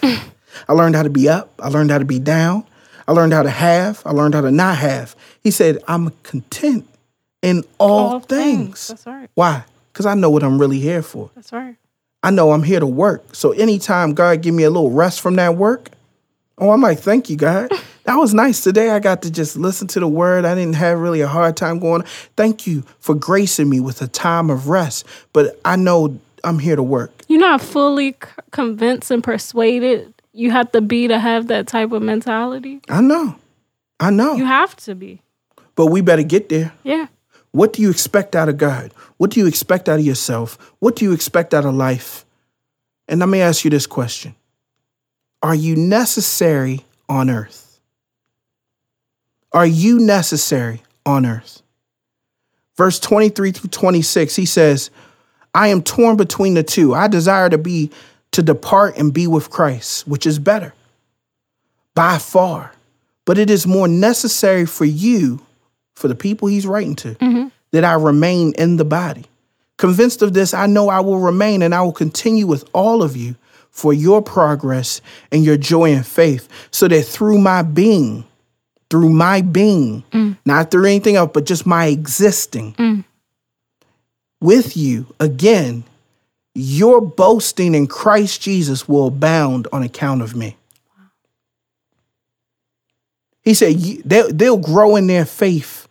I learned how to be up. I learned how to be down. I learned how to have. I learned how to not have. He said, I'm content in all, All things. That's right. Why? Because I know what I'm really here for. That's right. I know I'm here to work. So anytime God give me a little rest from that work, oh, I'm like, thank you, God. That was nice today. I got to just listen to the word. I didn't have really a hard time going. Thank you for gracing me with a time of rest. But I know I'm here to work. You're not fully c- convinced and persuaded. You have to be to have that type of mentality. I know. I know. You have to be. but we better get there. Yeah. What do you expect out of God? What do you expect out of yourself? What do you expect out of life? And let me ask you this question Are you necessary on earth? Are you necessary on earth? Verse 23 through 26, he says, I am torn between the two. I desire to be to depart and be with Christ, which is better by far. But it is more necessary for you, for the people he's writing to, mm-hmm. that I remain in the body. Convinced of this, I know I will remain and I will continue with all of you for your progress and your joy and faith, so that through my being, through my being, mm. not through anything else, but just my existing mm. with you again, your boasting in Christ Jesus will abound on account of me. He said they'll, they'll grow in their faith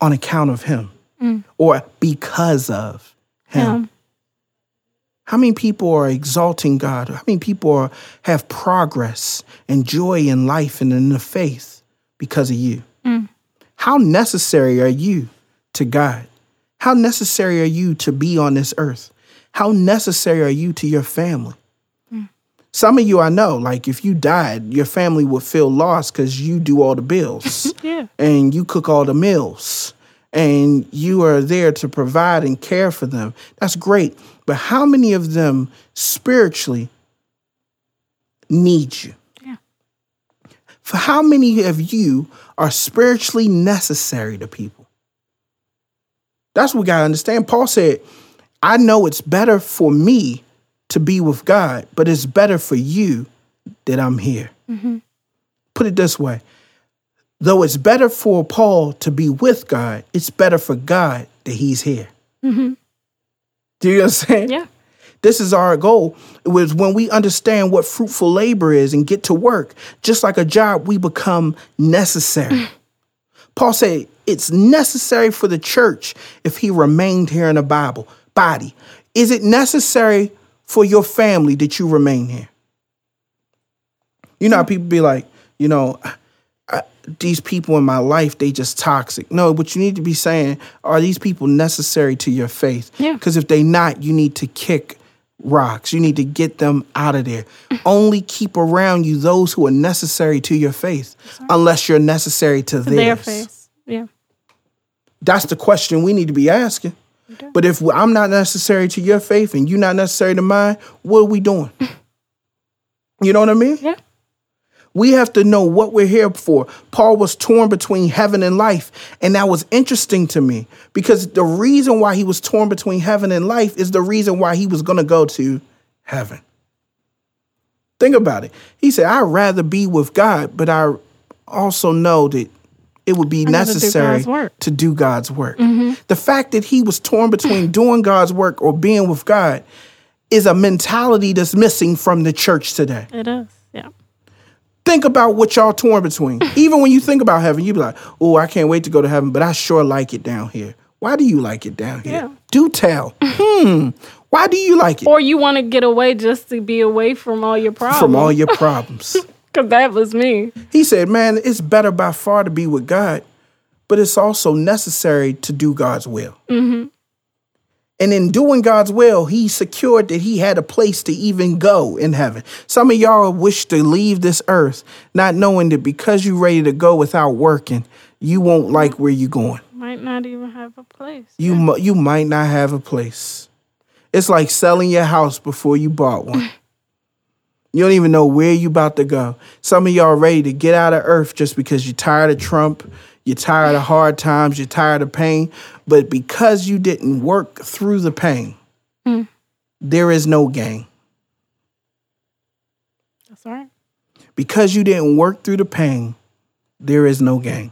on account of him mm. or because of him. Him. How many people are exalting God? How many people are, have progress and joy in life and in the faith because of you? Mm. How necessary are you to God? How necessary are you to be on this earth? How necessary are you to your family? Mm. Some of you I know, like if you died, your family would feel lost because you do all the bills Yeah. and you cook all the meals and you are there to provide and care for them. That's great. But how many of them spiritually need you? For how many of you are spiritually necessary to people? That's what we got to understand. Paul said, I know it's better for me to be with God, but it's better for you that I'm here. Mm-hmm. Put it this way though it's better for Paul to be with God, it's better for God that he's here. Mm-hmm. Do you understand? Yeah. This is our goal. It was when we understand what fruitful labor is and get to work, just like a job, we become necessary. Paul said it's necessary for the church if he remained here in the Bible body. Is it necessary for your family that you remain here? You know how people be like, you know, these people in my life, they just toxic. No, what you need to be saying, are these people necessary to your faith? Yeah. Because if they not, you need to kick rocks. You need to get them out of there. Only keep around you those who are necessary to your faith, unless you're necessary to theirs. Their face. Yeah. That's the question we need to be asking. But if I'm not necessary to your faith and you're not necessary to mine, what are we doing? You know what I mean? Yeah. We have to know what we're here for. Paul was torn between heaven and life. And that was interesting to me because the reason why he was torn between heaven and life is the reason why he was going to go to heaven. Think about it. He said, I'd rather be with God, but I also know that it would be do necessary work. to do God's work. Mm-hmm. The fact that he was torn between doing God's work or being with God is a mentality that's missing from the church today. It is. Yeah. Think about what y'all torn between. Even when you think about heaven, you be like, oh, I can't wait to go to heaven, but I sure like it down here. Why do you like it down here? Yeah. Do tell. hmm. Why do you like it? Or you want to get away just to be away from all your problems. From all your problems. Because that was me. he said, man, it's better by far to be with God, but it's also necessary to do God's will. And in doing God's will, he secured that he had a place to even go in heaven. Some of y'all wish to leave this earth, not knowing that because you're ready to go without working, you won't like where you're going. Might not even have a place. You you might not have a place. It's like selling your house before you bought one. You don't even know where you about to go. Some of y'all ready to get out of earth just because you're tired of Trump, you're tired of hard times, you're tired of pain. But because you didn't work through the pain, there is no gain. That's all right. Because you didn't work through the pain, there is no gain.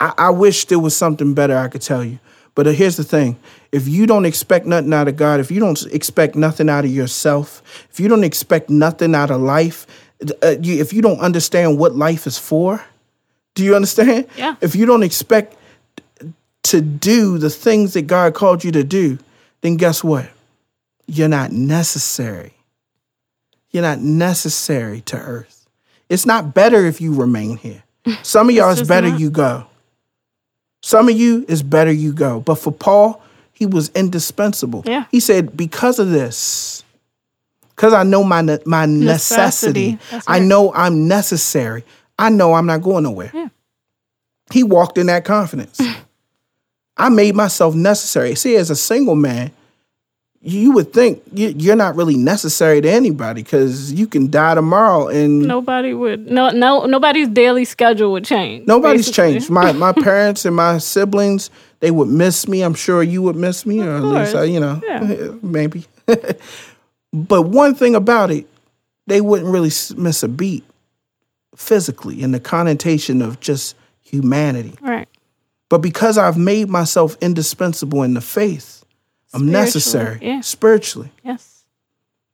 I, I wish there was something better I could tell you. But uh, here's the thing if you don't expect nothing out of God, if you don't expect nothing out of yourself, if you don't expect nothing out of life, uh, if you don't understand what life is for, do you understand? Yeah. If you don't expect to do the things that God called you to do, then guess what? You're not necessary. You're not necessary to earth. It's not better if you remain here. Some of y'all, It's it's better not. you go. Some of you, it's better you go. But for Paul, he was indispensable. Yeah. He said, because of this, because I know my my necessity, Necessity. I know I'm necessary. I know I'm not going nowhere. Yeah. He walked in that confidence. I made myself necessary. See, as a single man, you would think you- you're not really necessary to anybody because you can die tomorrow and Nobody would. No. No. Nobody's daily schedule would change. nobody's basically. changed. My my parents and my siblings, they would miss me. I'm sure you would miss me, or at least course. uh, you know, Yeah. maybe. but one thing about it, they wouldn't really miss a beat physically in the connotation of just humanity. Right. But because I've made myself indispensable in the faith, I'm necessary yeah. spiritually Yes.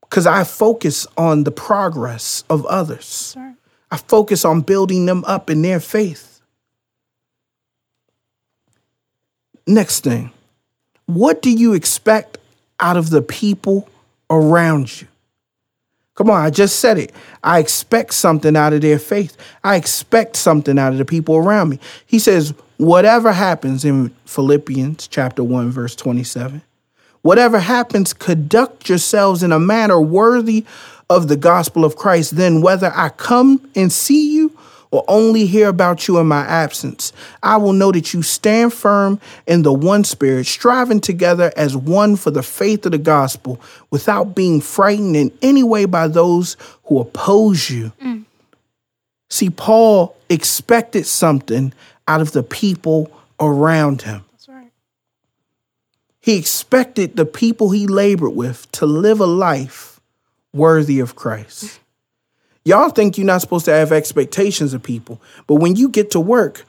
because I focus on the progress of others. Sorry. I focus on building them up in their faith. Next thing, what do you expect out of the people around you? Come on, I just said it. I expect something out of their faith. I expect something out of the people around me. He says, whatever happens in Philippians chapter 1, verse 27, whatever happens, conduct yourselves in a manner worthy of the gospel of Christ. Then, whether I come and see you or only hear about you in my absence, I will know that you stand firm in the one spirit, striving together as one for the faith of the gospel, without being frightened in any way by those who oppose you. Mm. See, Paul expected something out of the people around him. That's right. He expected the people he labored with to live a life worthy of Christ. Y'all think you're not supposed to have expectations of people, but when you get to work,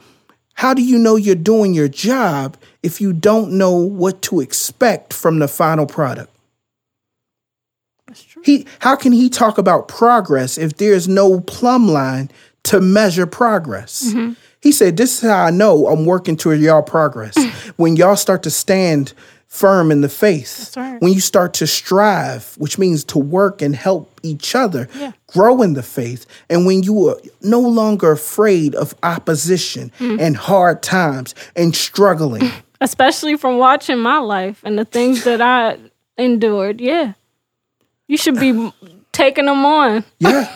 how do you know you're doing your job if you don't know what to expect from the final product? That's true. He how can he talk about progress if there's no plumb line to measure progress? Mm-hmm. He said, This is how I know I'm working toward y'all progress. when y'all start to stand firm in the faith, right. when you start to strive, which means to work and help each other, yeah. grow in the faith, and when you are no longer afraid of opposition mm. and hard times and struggling. Especially from watching my life and the things that I endured. Yeah. You should be taking them on. yeah.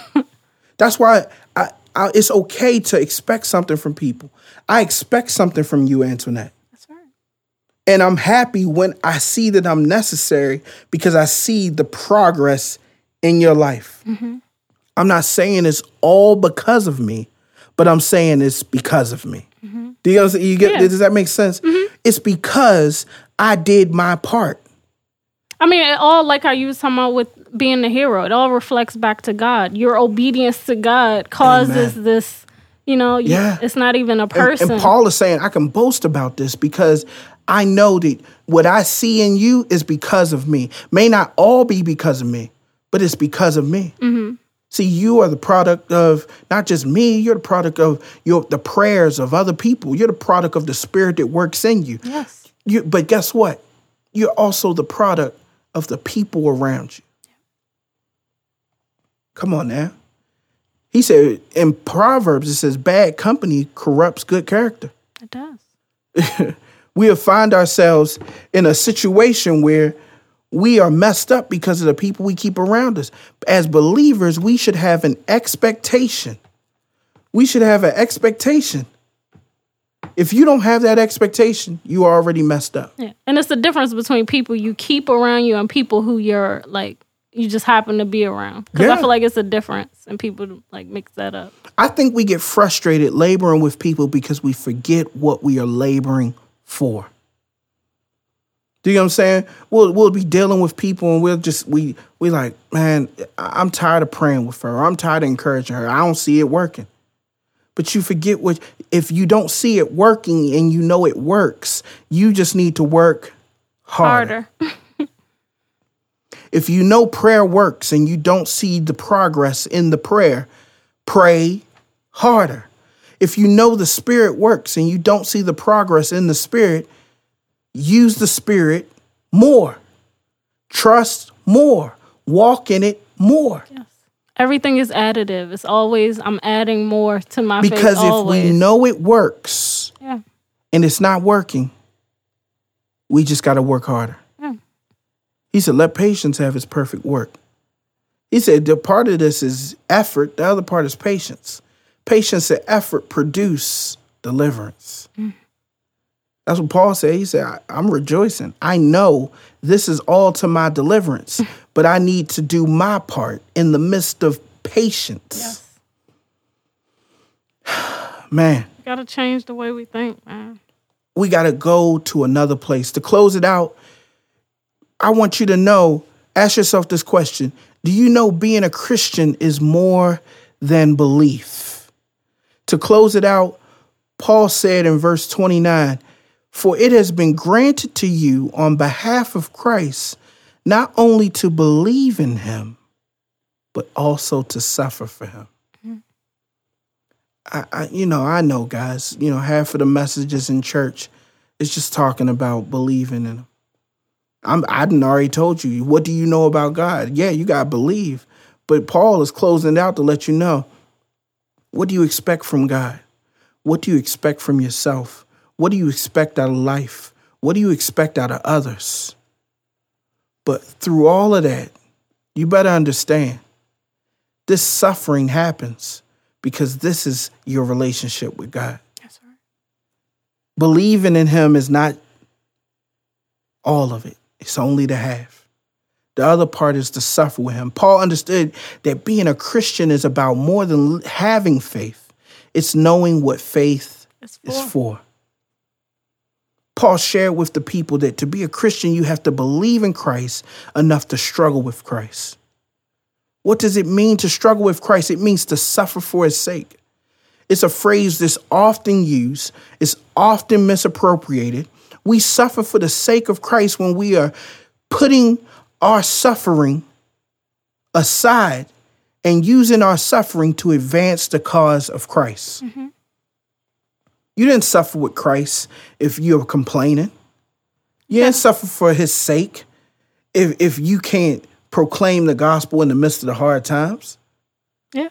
That's why I, I, it's okay to expect something from people. I expect something from you, Antoinette. And I'm happy when I see that I'm necessary because I see the progress in your life. Mm-hmm. I'm not saying it's all because of me, but I'm saying it's because of me. Mm-hmm. Do you understand? You get? Yeah. Does that make sense? Mm-hmm. It's because I did my part. I mean, it all like how you was talking about with being a hero. It all reflects back to God. Your obedience to God causes Amen. this. You know, you- Yeah. it's not even a And, person. and Paul is saying, I can boast about this because I know that what I see in you is because of me. May not all be because of me, but it's because of me. Mm-hmm. See, you are the product of not just me, you're the product of your the prayers of other people. You're the product of the spirit that works in you. yes. You but guess what? You're also the product of the people around you. Come on now. He said in Proverbs, it says, bad company corrupts good character. It does. we will find ourselves in a situation where we are messed up because of the people we keep around us. As believers, we should have an expectation. We should have an expectation. If you don't have that expectation, you are already messed up. Yeah. And it's the difference between people you keep around you and people who you're like you just happen to be around. Because I feel like it's a difference, and people like mix that up. I think we get frustrated laboring with people because we forget what we are laboring for. Do you know what I'm saying? We'll we'll be dealing with people and we'll just we we like, man, I'm tired of praying with her. I'm tired of encouraging her. I don't see it working. But you forget what if you don't see it working and you know it works, you just need to work harder. Harder. If you know prayer works and you don't see the progress in the prayer, pray harder. If you know the spirit works and you don't see the progress in the spirit, use the spirit more. Trust more. Walk in it more. yes. Everything is additive. It's always I'm adding more to my faith. Because if always. we know it works yeah. and it's not working, we just got to work harder. He said, let patience have its perfect work. He said, the part of this is effort, the other part is patience. Patience and effort produce deliverance. Mm-hmm. That's what Paul said. He said, I'm rejoicing. I know this is all to my deliverance, mm-hmm. but I need to do my part in the midst of patience. Yes. Man, We Got to change the way we think, man. we got to go to another place. To close it out, I want you to know ask yourself this question Do you know being a Christian is more than belief? To close it out, Paul said in verse 29 For it has been granted to you on behalf of Christ not only to believe in him, but also to suffer for him. Mm. I, I, you know, I know, guys. You know, half of the messages in church is just talking about believing in Him. I'm, I didn't already told you. What do you know about God? Yeah, you gotta believe. But Paul is closing it out to let you know. What do you expect from God? What do you expect from yourself? What do you expect out of life? What do you expect out of others? But through all of that, you better understand this suffering happens because this is your relationship with God. That's right. Believing in Him is not all of it, it's only the half. The other part is to suffer with Him. Paul understood that being a Christian is about more than having faith, it's knowing what faith It's is for. for. Paul shared with the people that to be a Christian, you have to believe in Christ enough to struggle with Christ. What does it mean to struggle with Christ? It means to suffer for his sake. It's a phrase that's often used, it's often misappropriated. We suffer for the sake of Christ when we are putting our suffering aside and using our suffering to advance the cause of Christ. Mm-hmm. You didn't suffer with Christ if you're complaining. You didn't suffer for his sake if if you can't proclaim the gospel in the midst of the hard times. Yeah.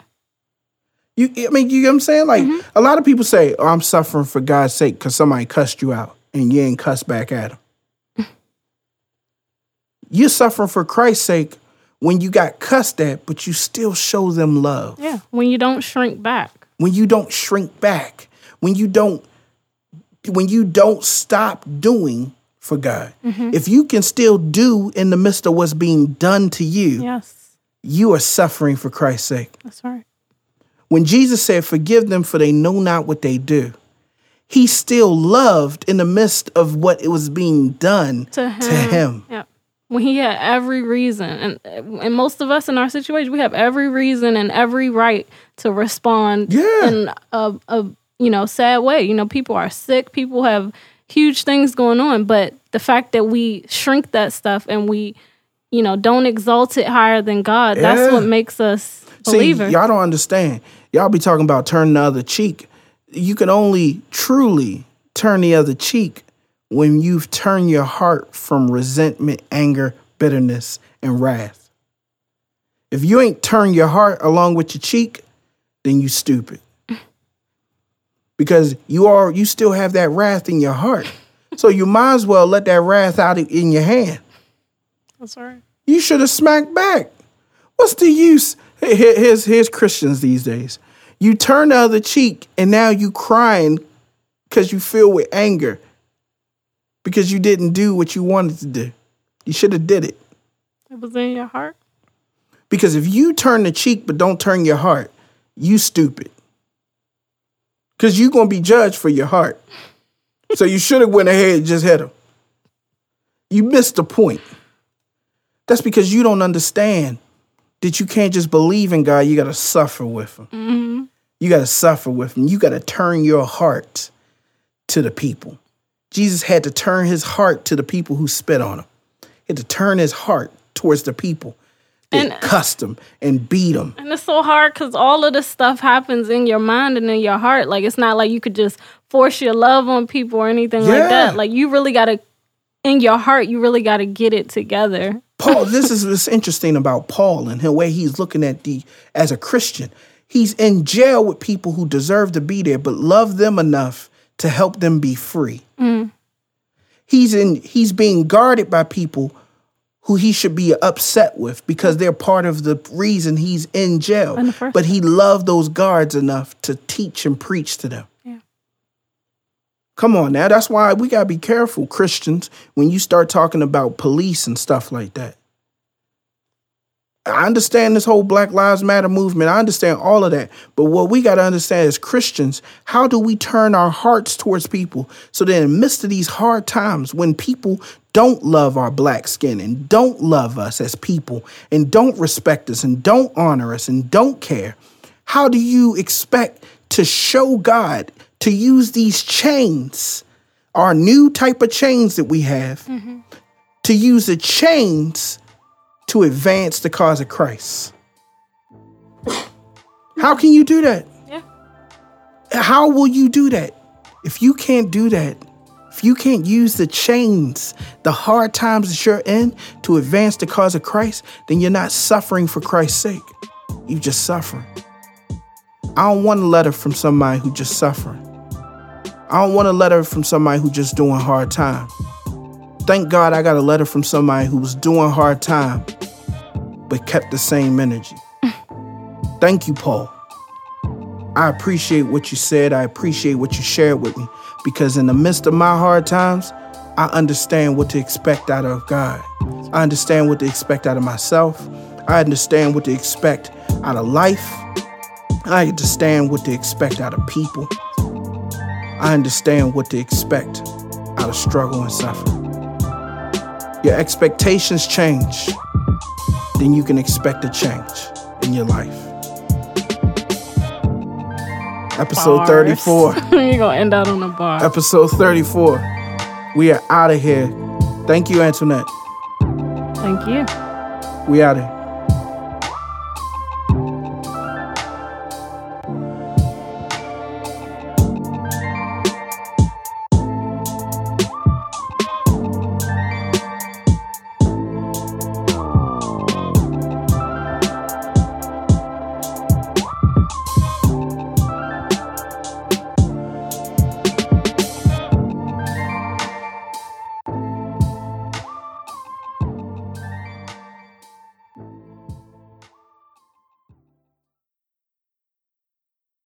You I mean, you know what I'm saying? Like mm-hmm. a lot of people say, Oh, I'm suffering for God's sake because somebody cussed you out and you ain't cussed back at them. You're suffering for Christ's sake when you got cussed at, but you still show them love Yeah. When you don't shrink back. when you don't shrink back, when you don't when you don't stop doing for God. Mm-hmm. If you can still do in the midst of what's being done to you, Yes. you are suffering for Christ's sake. That's right. When Jesus said, "Forgive them for they know not what they do." He still loved in the midst of what it was being done To him. to him. Yeah. When he had every reason, and and most of us in our situation, we have every reason and every right to respond Yeah. in a, a you know sad way. You know, people are sick, people have huge things going on, but the fact that we shrink that stuff and we, you know, don't exalt it higher than God, Yeah. that's what makes us believers. See, y'all don't understand. Y'all be talking about turning the other cheek. You can only truly turn the other cheek when you've turned your heart from resentment, anger, bitterness, and wrath. If you ain't turned your heart along with your cheek, then you stupid. Because you are you still have that wrath in your heart. So you might as well let that wrath out in your hand. that's right. You should have smacked back. What's the use? Here- here- Here's here's Christians these days. You turn the other cheek and now you crying because you feel with anger because you didn't do what you wanted to do. You should have did it. It was in your heart. Because if you turn the cheek but don't turn your heart, you stupid. Because you're gonna be judged for your heart. So you should have went ahead and just hit him. You missed the point. That's because you don't understand that you can't just believe in God, you gotta suffer with him. Mm-hmm. You gotta suffer with him. You gotta turn your heart to the people. Jesus had to turn his heart to the people who spit on him. He had to turn his heart towards the people that And- uh, cussed him and beat him. And it's so hard because all of this stuff happens in your mind and in your heart. Like it's not like you could just force your love on people or anything Yeah. like that. Like you really gotta in your heart, you really gotta get it together. Paul, this is what's interesting about Paul and the way he's looking at the as a Christian. He's in jail with people who deserve to be there, but love them enough to help them be free. He's in he's being guarded by people who he should be upset with because they're part of the reason he's in jail. But he loved those guards enough to teach and preach to them. Yeah. Come on now. That's why we got to be careful, Christians, when you start talking about police and stuff like that. I understand this whole Black Lives Matter movement. I understand all of that. But what we got to understand as Christians, how do we turn our hearts towards people so that in the midst of these hard times, when people don't love our black skin and don't love us as people and don't respect us and don't honor us and don't care, how do you expect to show God to use these chains, our new type of chains that we have, mm-hmm. to use the chains to advance the cause of Christ? How can you do that? Yeah. How will you do that? If you can't do that, if you can't use the chains, the hard times that you're in to advance the cause of Christ, then you're not suffering for Christ's sake. You just suffering. I don't want a letter from somebody who just suffering. I don't want a letter from somebody who just doing hard time. Thank God I got a letter from somebody who was doing hard time, but kept the same energy. Thank you, Paul. I appreciate what you said. I appreciate what you shared with me because in the midst of my hard times, I understand what to expect out of God. I understand what to expect out of myself. I understand what to expect out of life. I understand what to expect out of people. I understand what to expect out of struggle and suffering. Your expectations change, then you can expect a change in your life. Episode Bars. 34. You're gonna end out on a bar. Episode 34. We are out of here. Thank you, Antoinette. Thank you. We out of here.